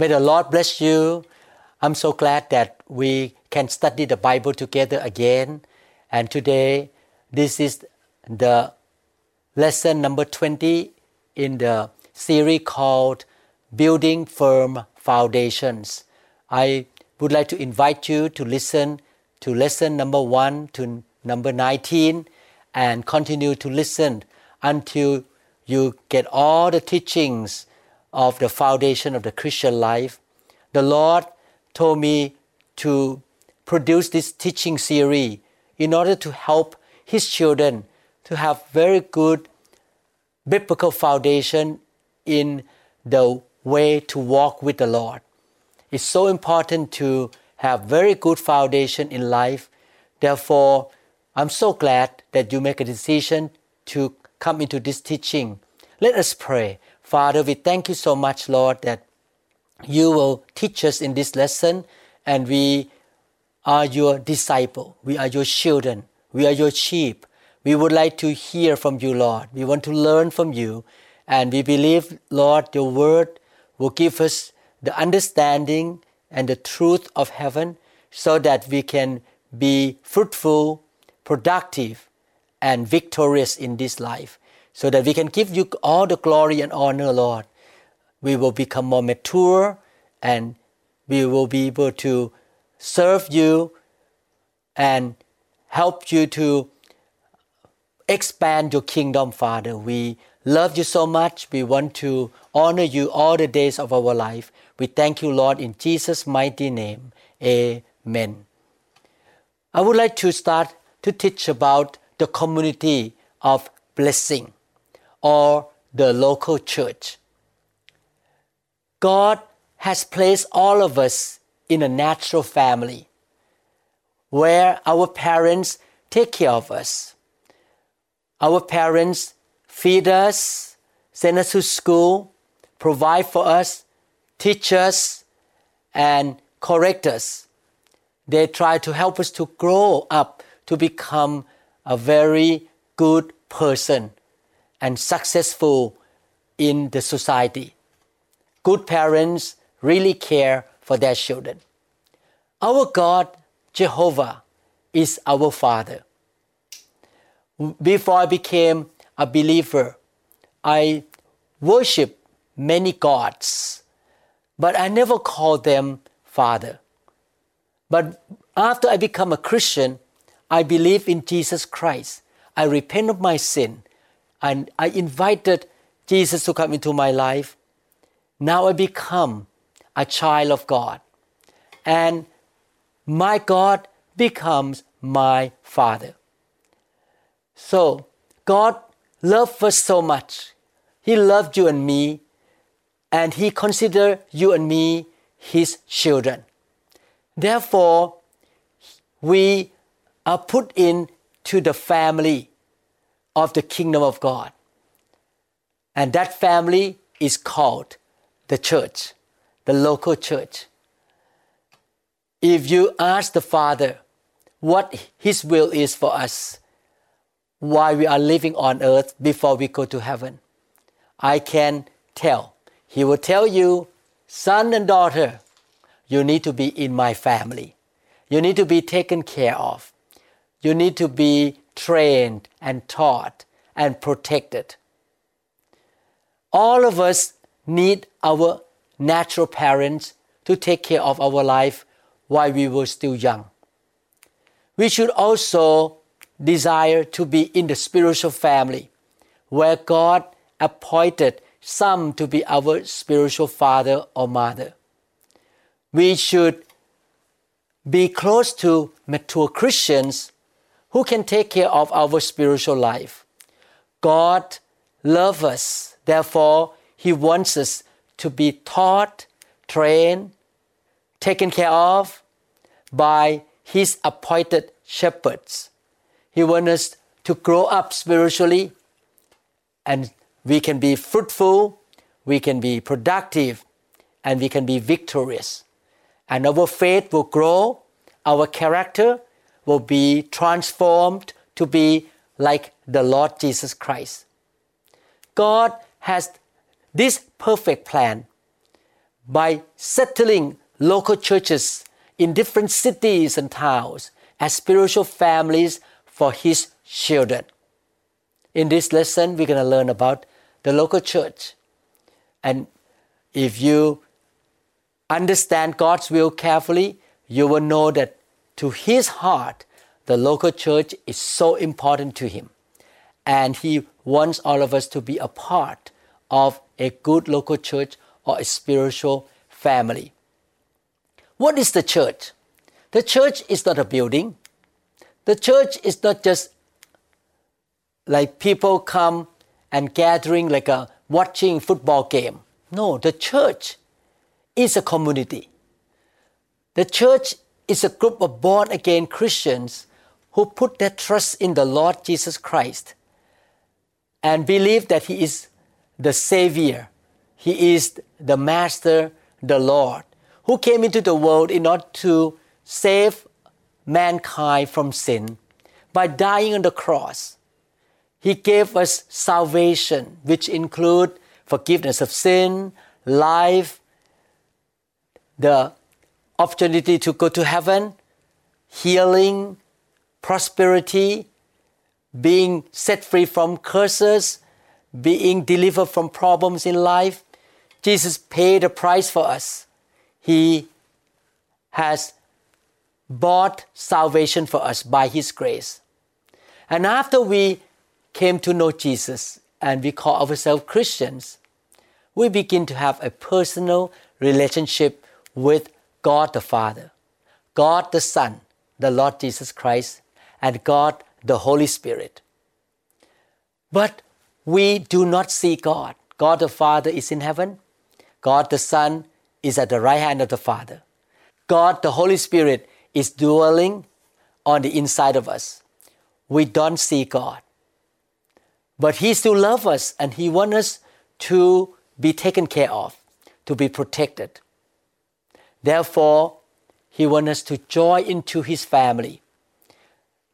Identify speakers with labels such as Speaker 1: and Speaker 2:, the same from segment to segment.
Speaker 1: May the Lord bless you. I'm so glad that we can study the Bible together again. And today, this is the lesson number 20 in the series called Building Firm Foundations. I would like to invite you to listen to lesson number 1 to number 19 and continue to listen until you get all the teachings of the foundation of the Christian life. The Lord told me to produce this teaching series in order to help His children to have very good biblical foundation in the way to walk with the Lord. It's so important to have very good foundation in life. Therefore, I'm so glad that you make a decision to come into this teaching. Let us pray. Father, we thank you so much, Lord, that you will teach us in this lesson and we are your disciple. We are your children. We are your sheep. We would like to hear from you, Lord. We want to learn from you. And we believe, Lord, your word will give us the understanding and the truth of heaven so that we can be fruitful, productive, and victorious in this life so that we can give you all the glory and honor, Lord. We will become more mature and we will be able to serve you and help you to expand your kingdom, Father. We love you so much. We want to honor you all the days of our life. We thank you, Lord, in Jesus' mighty name. Amen. I would like to start to teach about the community of blessing or the local church. God has placed all of us in a natural family where our parents take care of us. Our parents feed us, send us to school, provide for us, teach us, and correct us. They try to help us to grow up to become a very good person and successful in the society. Good parents really care for their children. Our God, Jehovah, is our Father. Before I became a believer, I worshiped many gods, but I never called them Father. But after I become a Christian, I believe in Jesus Christ. I repent of my sin and I invited Jesus to come into my life. Now I become a child of God. And my God becomes my Father. So, God loved us so much. He loved you and me, and He considered you and me His children. Therefore, we are put into the family of the kingdom of God. And that family is called the church, the local church. If you ask the Father what His will is for us, while we are living on earth before we go to heaven, I can tell. He will tell you, son and daughter, you need to be in my family. You need to be taken care of. You need to be trained and taught and protected. All of us need our natural parents to take care of our life while we were still young. We should also desire to be in the spiritual family where God appointed some to be our spiritual father or mother. We should be close to mature Christians who can take care of our spiritual life. God loves us, therefore, He wants us to be taught, trained, taken care of by His appointed shepherds. He wants us to grow up spiritually and we can be fruitful, we can be productive, and we can be victorious. And our faith will grow, our character will be transformed to be like the Lord Jesus Christ. God has this perfect plan, by settling local churches in different cities and towns as spiritual families for His children. In this lesson, we're going to learn about the local church. And if you understand God's will carefully, you will know that to His heart, the local church is so important to Him. And He wants all of us to be a part of a good local church or a spiritual family. What is the church? The church is not a building. The church is not just like people come and gathering like a watching football game. No, the church is a community. The church is a group of born again Christians who put their trust in the Lord Jesus Christ and believe that He is the Savior, He is the Master, the Lord, who came into the world in order to save mankind from sin by dying on the cross. He gave us salvation, which include forgiveness of sin, life, the opportunity to go to heaven, healing, prosperity, being set free from curses, being delivered from problems in life. Jesus paid a price for us. He has bought salvation for us by His grace. And after we came to know Jesus and we call ourselves Christians, we begin to have a personal relationship with God the Father, God the Son, the Lord Jesus Christ, and God the Holy Spirit. But we do not see God. God the Father is in heaven. God the Son is at the right hand of the Father. God the Holy Spirit is dwelling on the inside of us. We don't see God. But He still loves us and He wants us to be taken care of, to be protected. Therefore, He wants us to join into His family.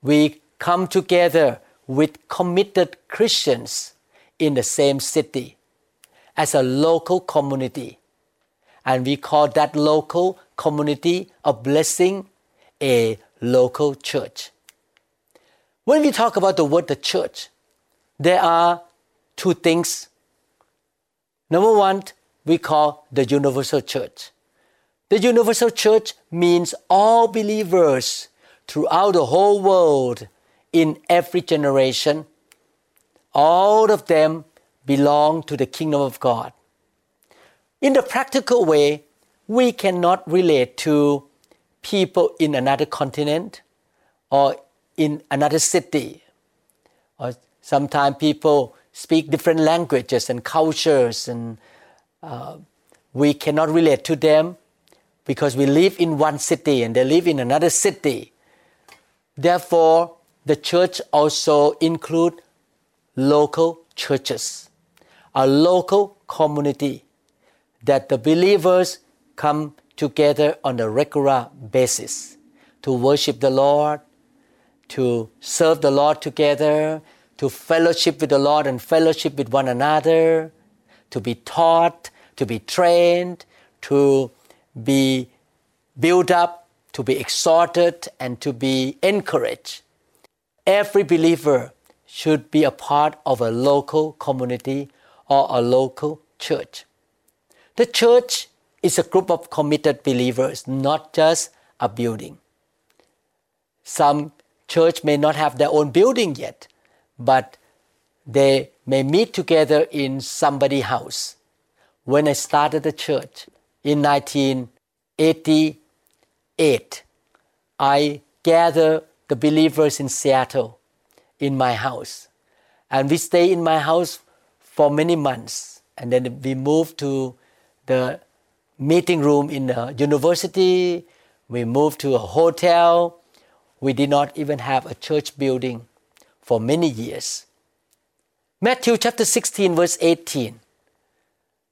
Speaker 1: We come together with committed Christians in the same city as a local community. And we call that local community of blessing a local church. When we talk about the word the church, there are two things. Number one, we call the universal church. The universal church means all believers throughout the whole world in every generation. All of them belong to the kingdom of God. In the practical way, we cannot relate to people in another continent or in another city. Or sometimes people speak different languages and cultures, and uh, we cannot relate to them because we live in one city and they live in another city. Therefore, the church also include local churches, a local community that the believers come together on a regular basis to worship the Lord, to serve the Lord together, to fellowship with the Lord and fellowship with one another, to be taught, to be trained, to be built up, to be exhorted, and to be encouraged. Every believer should be a part of a local community or a local church. The church is a group of committed believers, not just a building. Some church may not have their own building yet, but they may meet together in somebody's house. When I started the church in 1988, I gathered the believers in Seattle in my house. And we stayed in my house for many months. And then we moved to the meeting room in the university. We moved to a hotel. We did not even have a church building for many years. Matthew chapter 16, verse 18.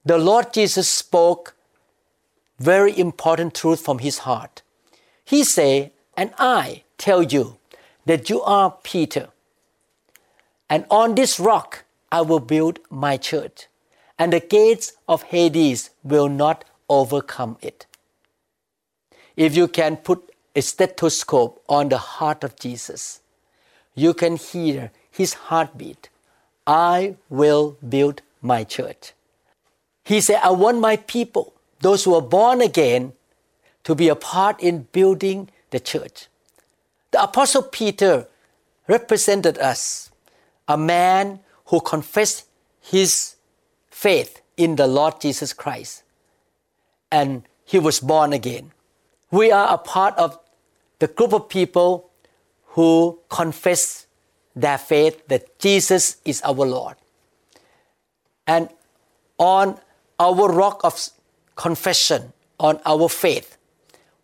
Speaker 1: The Lord Jesus spoke very important truth from his heart. He said, And I tell you that you are Peter, and on this rock I will build my church, and the gates of Hades will not overcome it. If you can put a stethoscope on the heart of Jesus, you can hear his heartbeat. I will build my church. He said, I want my people, those who are born again, to be a part in building the church. The Apostle Peter represented us, a man who confessed his faith in the Lord Jesus Christ. And he was born again. We are a part of the group of people who confess their faith that Jesus is our Lord. And on our rock of confession, on our faith,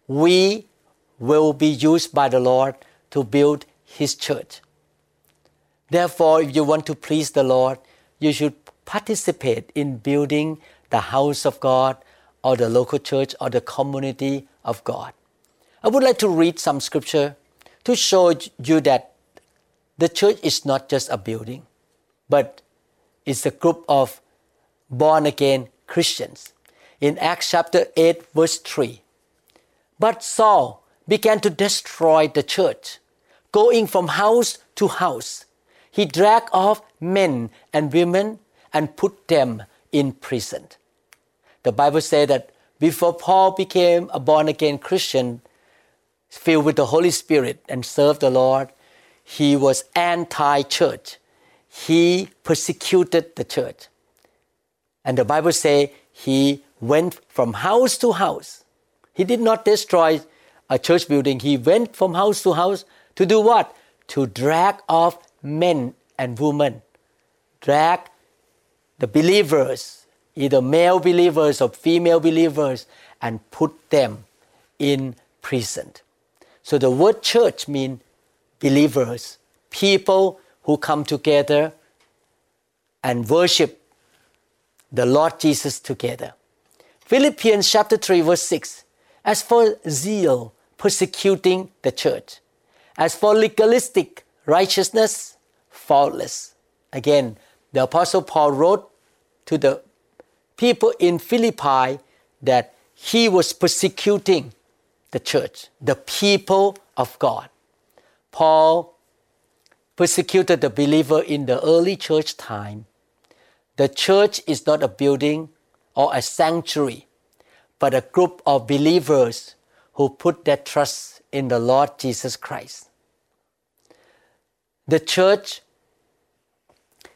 Speaker 1: we will be used by the Lord to build His church. Therefore, if you want to please the Lord, you should participate in building the house of God or the local church or the community of God. I would like to read some scripture to show you that the church is not just a building, but it's a group of born again Christians. In Acts chapter 8, verse 3. But Saul began to destroy the church, going from house to house. He dragged off men and women and put them in prison. The Bible says that before Paul became a born again Christian, filled with the Holy Spirit and served the Lord, he was anti church. He persecuted the church. And the Bible says he went from house to house. He did not destroy a church building. He went from house to house to do what? To drag off men and women. Drag the believers, either male believers or female believers, and put them in prison. So the word church means believers, people who come together and worship the Lord Jesus together. Philippians chapter 3 verse 6. As for zeal, persecuting the church. As for legalistic righteousness, faultless. Again, the Apostle Paul wrote to the people in Philippi that he was persecuting the church, the people of God. Paul persecuted the believer in the early church time. The church is not a building or a sanctuary, but a group of believers who put their trust in the Lord Jesus Christ. The church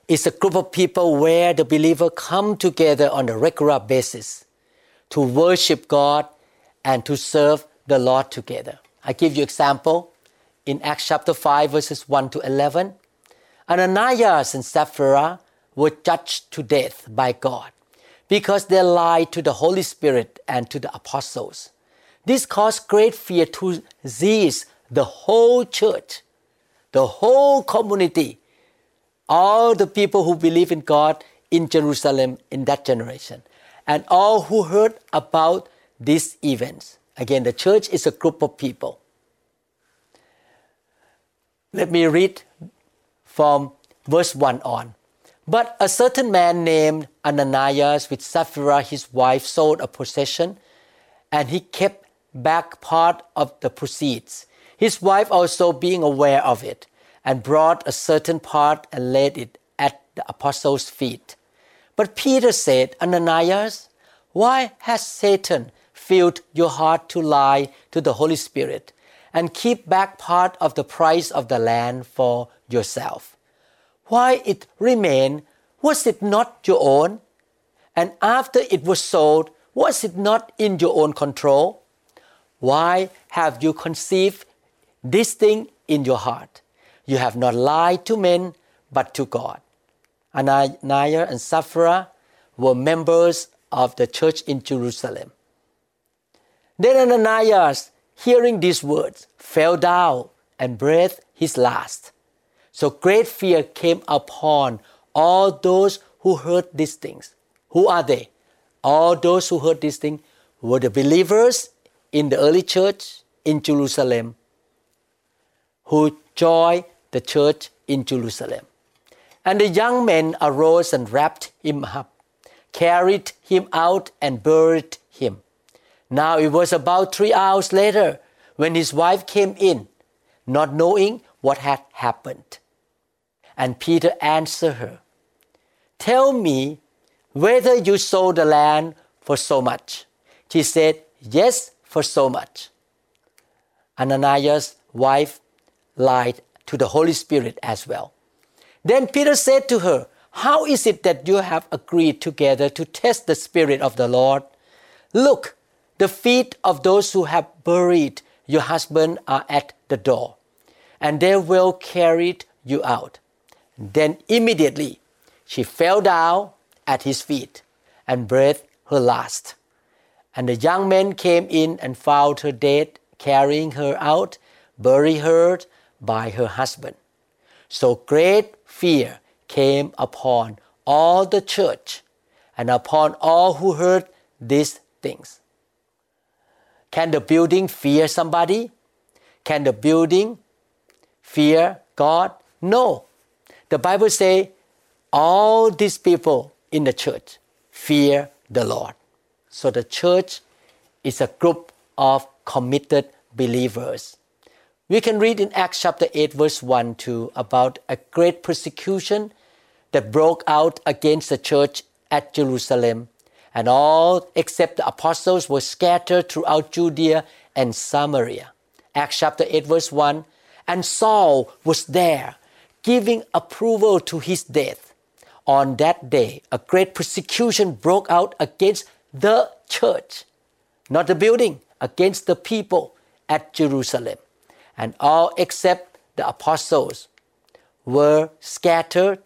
Speaker 1: is a group of people where the believer come together on a regular basis to worship God and to serve the Lord together. I give you example in Acts chapter 5 verses 1 to 11. Ananias and Sapphira were judged to death by God because they lied to the Holy Spirit and to the apostles. This caused great fear to seize the whole church, the whole community, all the people who believe in God in Jerusalem in that generation, and all who heard about these events. Again, the church is a group of people. Let me read from verse 1 on. But a certain man named Ananias with Sapphira, his wife, sold a possession, and he kept back part of the proceeds. His wife also being aware of it, and brought a certain part and laid it at the apostles' feet. But Peter said, Ananias, why has Satan filled your heart to lie to the Holy Spirit and keep back part of the price of the land for yourself. Why it remained, was it not your own? And after it was sold, was it not in your own control? Why have you conceived this thing in your heart? You have not lied to men, but to God. Ananias and Sapphira were members of the church in Jerusalem. Then Ananias, hearing these words, fell down and breathed his last. So great fear came upon all those who heard these things. Who are they? All those who heard these things were the believers in the early church in Jerusalem who joined the church in Jerusalem. And the young men arose and wrapped him up, carried him out and buried him. Now it was about three hours later when his wife came in, not knowing what had happened. And Peter answered her, Tell me whether you sold the land for so much. She said, Yes, for so much. Ananias' wife lied to the Holy Spirit as well. Then Peter said to her, How is it that you have agreed together to test the Spirit of the Lord? Look, the feet of those who have buried your husband are at the door, and they will carry you out. Then immediately she fell down at his feet and breathed her last. And the young men came in and found her dead, carrying her out, buried her by her husband. So great fear came upon all the church and upon all who heard these things. Can the building fear somebody? Can the building fear God? No. The Bible says all these people in the church fear the Lord. So the church is a group of committed believers. We can read in Acts chapter 8, verse 1 2 about a great persecution that broke out against the church at Jerusalem, and all except the apostles were scattered throughout Judea and Samaria. Acts chapter 8, verse 1 And Saul was there, giving approval to his death. On that day, a great persecution broke out against the church, not the building, against the people at Jerusalem. And all except the apostles were scattered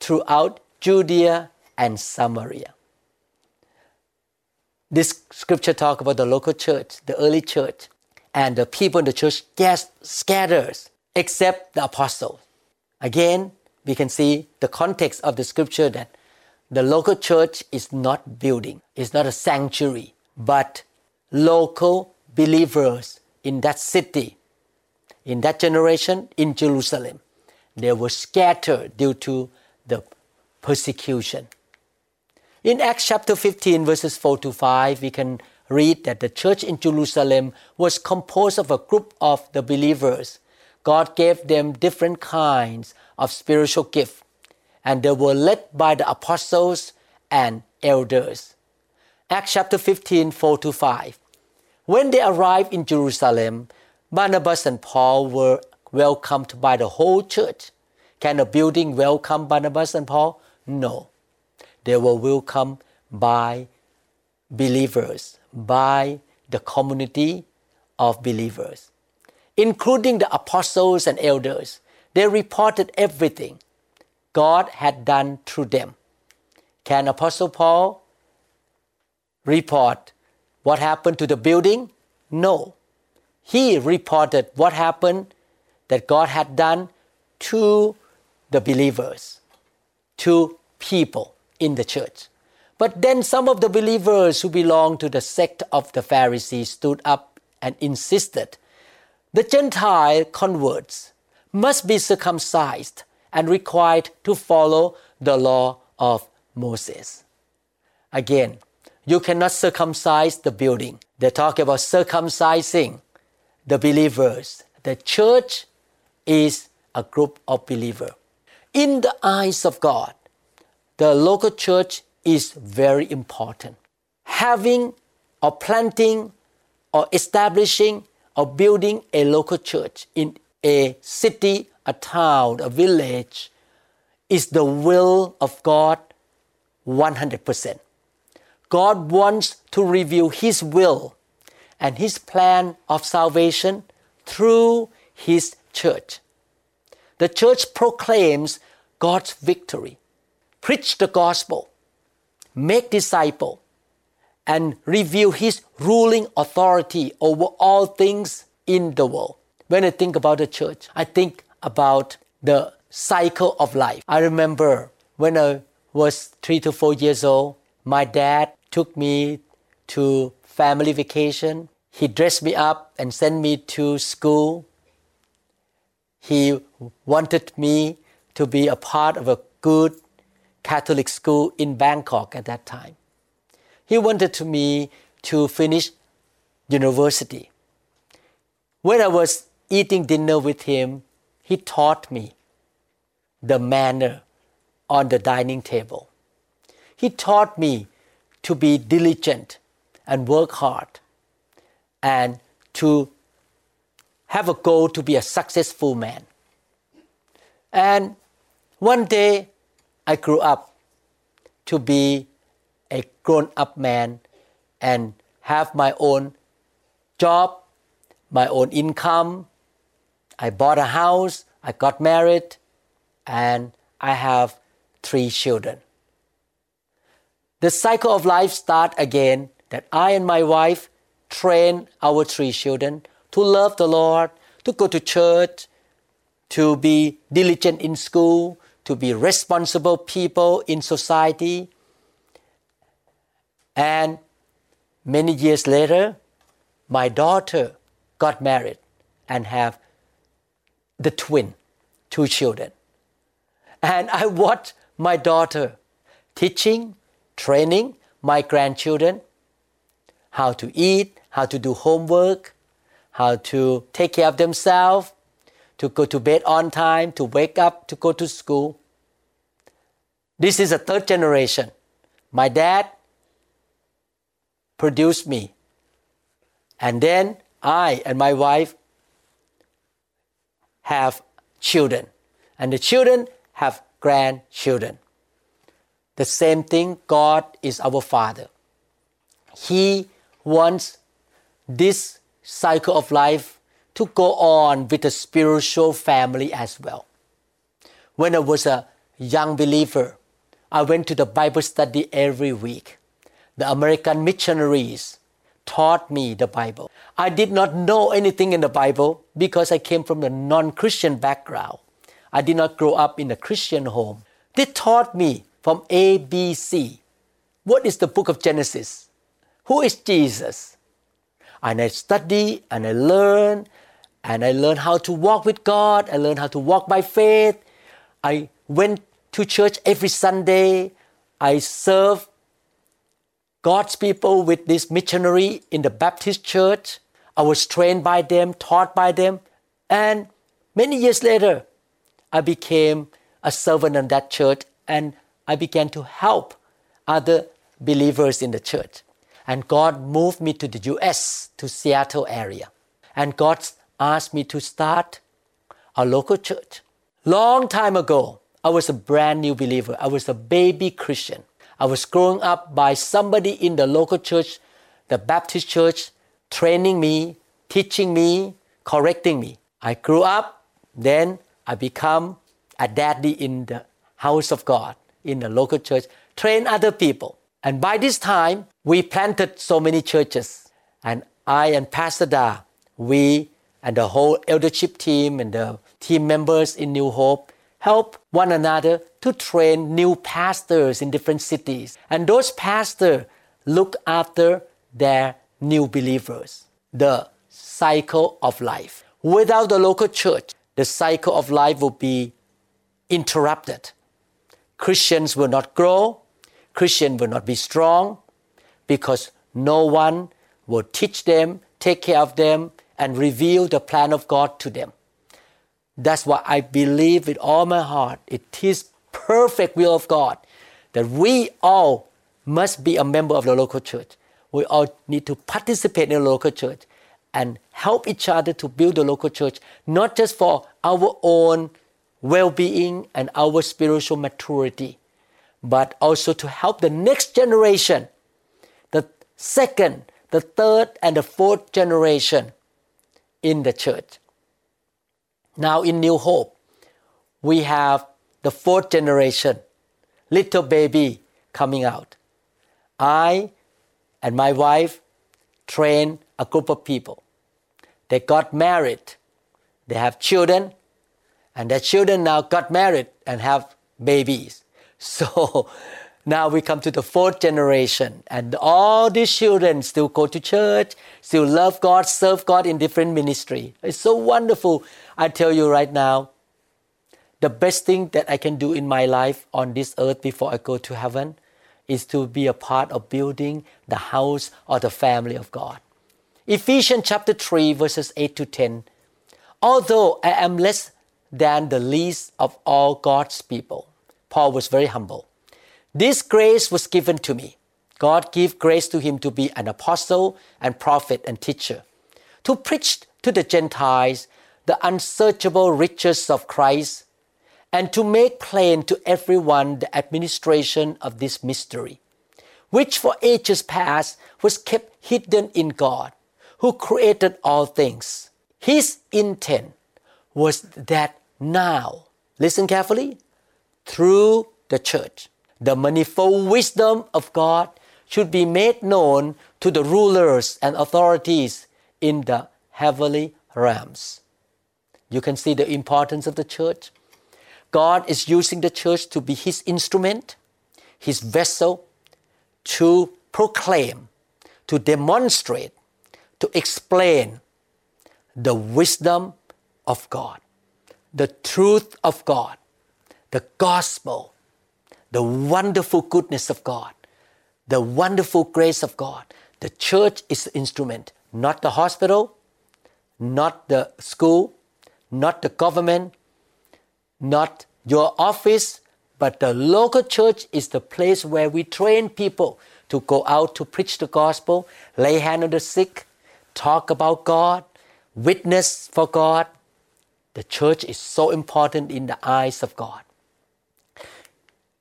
Speaker 1: throughout Judea and Samaria. This scripture talk about the local church, the early church, and the people in the church get scatters except the apostles. Again, we can see the context of the scripture that the local church is not building, it's not a sanctuary, but local believers in that city, in that generation, in Jerusalem. They were scattered due to the persecution. In Acts chapter 15, verses 4 to 5, we can read that the church in Jerusalem was composed of a group of the believers. God gave them different kinds of spiritual gift, and they were led by the apostles and elders. Acts chapter 15, 4 to 5. When they arrived in Jerusalem, Barnabas and Paul were welcomed by the whole church. Can a building welcome Barnabas and Paul? No. They were welcomed by believers, by the community of believers, including the apostles and elders. They reported everything God had done through them. Can Apostle Paul report what happened to the building? No. He reported what happened that God had done to the believers, to people in the church. But then some of the believers who belonged to the sect of the Pharisees stood up and insisted the Gentile converts must be circumcised and required to follow the law of Moses. Again, you cannot circumcise the building. They talk about circumcising the believers. The church is a group of believers. In the eyes of God, the local church is very important. Having or planting or establishing or building a local church in a city, a town, a village is the will of God 100%. God wants to reveal His will and His plan of salvation through His church. The church proclaims God's victory, preach the gospel, make disciple, and reveal His ruling authority over all things in the world. When I think about the church, I think about the cycle of life. I remember when I was three to four years old, my dad took me to family vacation. He dressed me up and sent me to school. He wanted me to be a part of a good Catholic school in Bangkok at that time. He wanted me to finish university. When I was eating dinner with him, he taught me the manner on the dining table. He taught me to be diligent and work hard and to have a goal to be a successful man. And one day I grew up to be a grown up man and have my own job, my own income. I bought a house, I got married, and I have three children. The cycle of life start again that I and my wife train our three children to love the Lord, to go to church, to be diligent in school, to be responsible people in society. And many years later, my daughter got married and have the twin, two children. And I watched my daughter teaching, training my grandchildren how to eat, how to do homework, how to take care of themselves, to go to bed on time, to wake up, to go to school. This is a third generation. My dad produced me. And then I and my wife have children. And the children have grandchildren. The same thing, God is our Father. He wants this cycle of life to go on with a spiritual family as well. When I was a young believer, I went to the Bible study every week. The American missionaries taught me the Bible. I did not know anything in the Bible because I came from a non Christian background. I did not grow up in a Christian home. They taught me from A, B, C. What is the book of Genesis? Who is Jesus? And I study and I learn and I learn how to walk with God. I learned how to walk by faith. I went to church every Sunday. I served God's people with this missionary in the Baptist church. I was trained by them, taught by them. And many years later, I became a servant in that church and I began to help other believers in the church. And God moved me to the US, to Seattle area. And God asked me to start a local church. Long time ago, I was a brand new believer. I was a baby Christian. I was growing up by somebody in the local church, the Baptist church, training me, teaching me, correcting me. I grew up, then I become a daddy in the house of God, in the local church, train other people. And by this time, we planted so many churches. And I and Pastor Da, we and the whole eldership team and the team members in New Hope help one another to train new pastors in different cities. And those pastors look after their new believers. The cycle of life. Without the local church, the cycle of life will be interrupted. Christians will not grow, Christians will not be strong because no one will teach them, take care of them, and reveal the plan of God to them. That's why I believe with all my heart it is perfect will of God that we all must be a member of the local church. We all need to participate in the local church and help each other to build the local church, not just for our own well being and our spiritual maturity, but also to help the next generation, the second, the third, and the fourth generation in the church. Now in New Hope, we have the fourth generation, little baby coming out. I and my wife trained a group of people. They got married, they have children, and their children now got married and have babies. So now we come to the fourth generation, and all these children still go to church, still love God, serve God in different ministry. It's so wonderful. I tell you right now, the best thing that I can do in my life on this earth before I go to heaven is to be a part of building the house or the family of God. Ephesians chapter 3, verses 8 to 10. Although I am less than the least of all God's people, Paul was very humble. This grace was given to me. God gave grace to him to be an apostle and prophet and teacher, to preach to the Gentiles the unsearchable riches of Christ, and to make plain to everyone the administration of this mystery, which for ages past was kept hidden in God, who created all things. His intent was that now, listen carefully, through the church, the manifold wisdom of God should be made known to the rulers and authorities in the heavenly realms. You can see the importance of the church. God is using the church to be His instrument, His vessel to proclaim, to demonstrate, to explain the wisdom of God, the truth of God, the gospel, the wonderful goodness of God, the wonderful grace of God. The church is the instrument, not the hospital, not the school, not the government, not your office, but the local church is the place where we train people to go out to preach the gospel, lay hand on the sick, talk about God, witness for God. The church is so important in the eyes of God.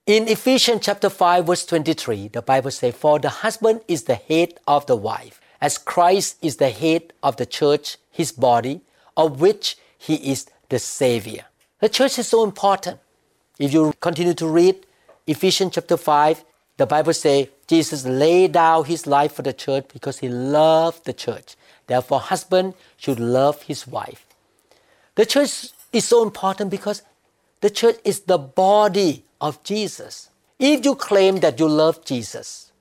Speaker 1: In Ephesians chapter 5 verse 23, the Bible says, For the husband is the head of the wife, as Christ is the head of the church, his body, of which he is the Savior. The church is so important. If you continue to read Ephesians chapter 5, the Bible says Jesus laid down his life for the church because he loved the church. Therefore, husband should love his wife. The church is so important because the church is the body of Jesus. If you claim that you love Jesus,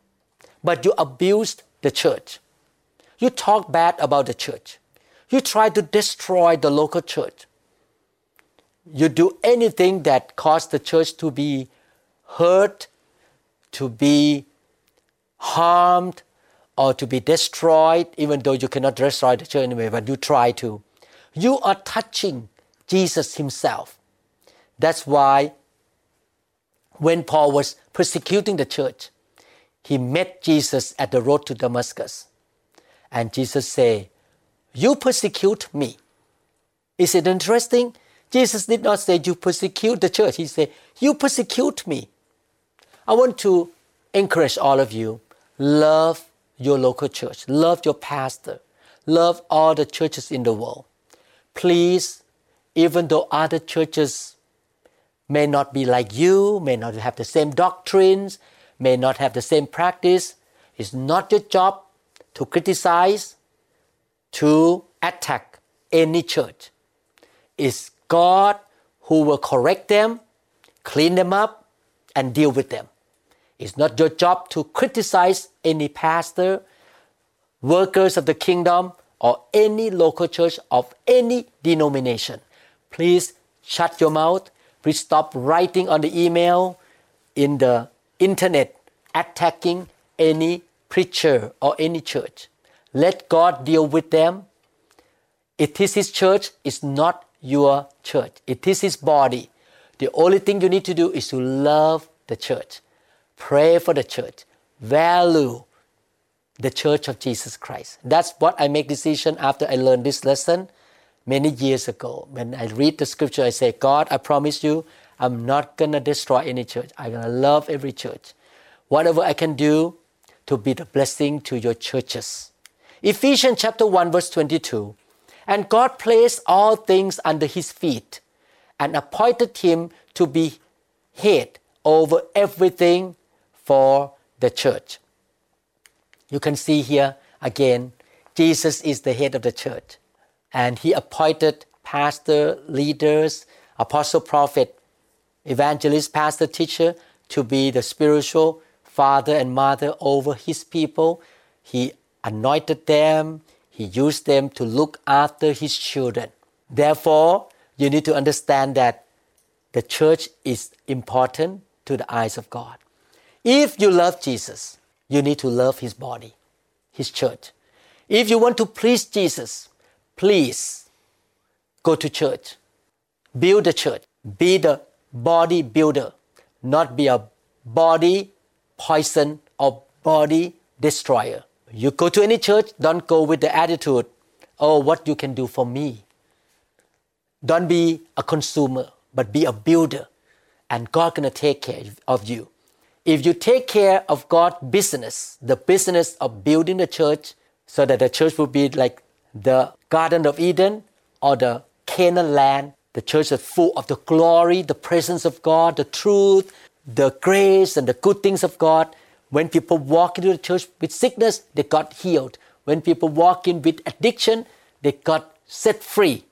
Speaker 1: but you abuse the church, you talk bad about the church, you try to destroy the local church, you do anything that causes the church to be hurt, to be harmed, or to be destroyed, even though you cannot destroy the church anyway, but you try to, you are touching Jesus Himself. That's why when Paul was persecuting the church, he met Jesus at the road to Damascus. And Jesus said, You persecute me. Is it interesting? Jesus did not say, You persecute the church. He said, You persecute me. I want to encourage all of you love your local church, love your pastor, love all the churches in the world. Please, even though other churches may not be like you, may not have the same doctrines, may not have the same practice, it's not your job to criticize, to attack any church. It's God who will correct them, clean them up, and deal with them. It's not your job to criticize any pastor, workers of the kingdom, or any local church of any denomination. Please shut your mouth. Please stop writing on the email, in the internet, attacking any preacher or any church. Let God deal with them. It is His church, it's not your church. It is His body. The only thing you need to do is to love the church, pray for the church, value the church of Jesus Christ. That's what I make decision after I learned this lesson many years ago. When I read the scripture, I say, God, I promise you, I'm not gonna destroy any church. I'm gonna love every church. Whatever I can do to be the blessing to your churches. Ephesians chapter 1, verse 22. And God placed all things under his feet and appointed him to be head over everything for the church. You can see here again, Jesus is the head of the church. And he appointed pastor, leaders, apostle, prophet, evangelist, pastor, teacher to be the spiritual father and mother over his people. He anointed them, he used them to look after His children. Therefore, you need to understand that the church is important to the eyes of God. If you love Jesus, you need to love his body, his church. If you want to please Jesus, please go to church, build a church, be the body builder, not be a body poison or body destroyer. You go to any church, don't go with the attitude, oh, what you can do for me. Don't be a consumer, but be a builder, and God gonna take care of you. If you take care of God's business, the business of building the church, so that the church will be like the Garden of Eden or the Canaan land, the church is full of the glory, the presence of God, the truth, the grace, and the good things of God. When people walk into the church with sickness, they got healed. When people walk in with addiction, they got set free.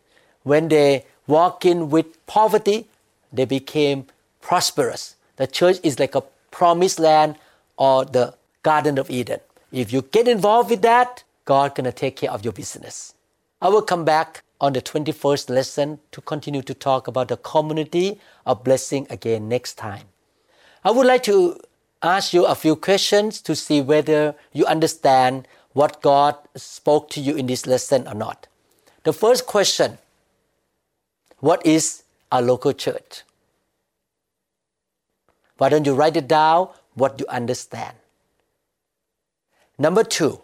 Speaker 1: When they walk in with poverty, they became prosperous. The church is like a promised land or the Garden of Eden. If you get involved with that, God gonna take care of your business. I will come back on the 21st lesson to continue to talk about the community of blessing again next time. I would like to ask you a few questions to see whether you understand what God spoke to you in this lesson or not. The first question What is a local church? Why don't you write it down what you understand? Number two,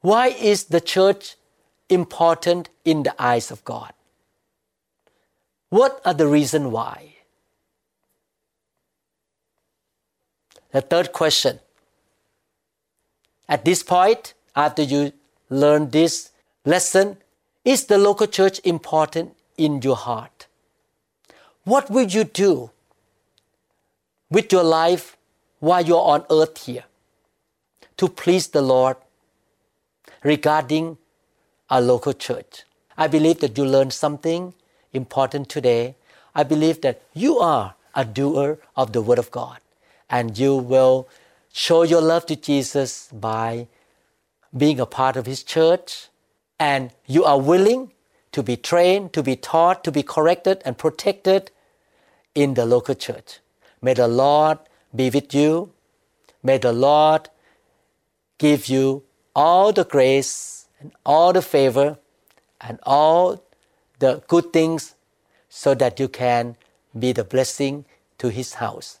Speaker 1: why is the church important in the eyes of God? What are the reasons why? The third question. At this point, after you learn this lesson, is the local church important in your heart? What will you do with your life while you're on earth here to please the Lord regarding our local church? I believe that you learned something important today. I believe that you are a doer of the Word of God and you will show your love to Jesus by being a part of His church and you are willing to be trained, to be taught, to be corrected and protected in the local church. May the Lord be with you. May the Lord give you all the grace and all the favor and all the good things so that you can be the blessing to His house.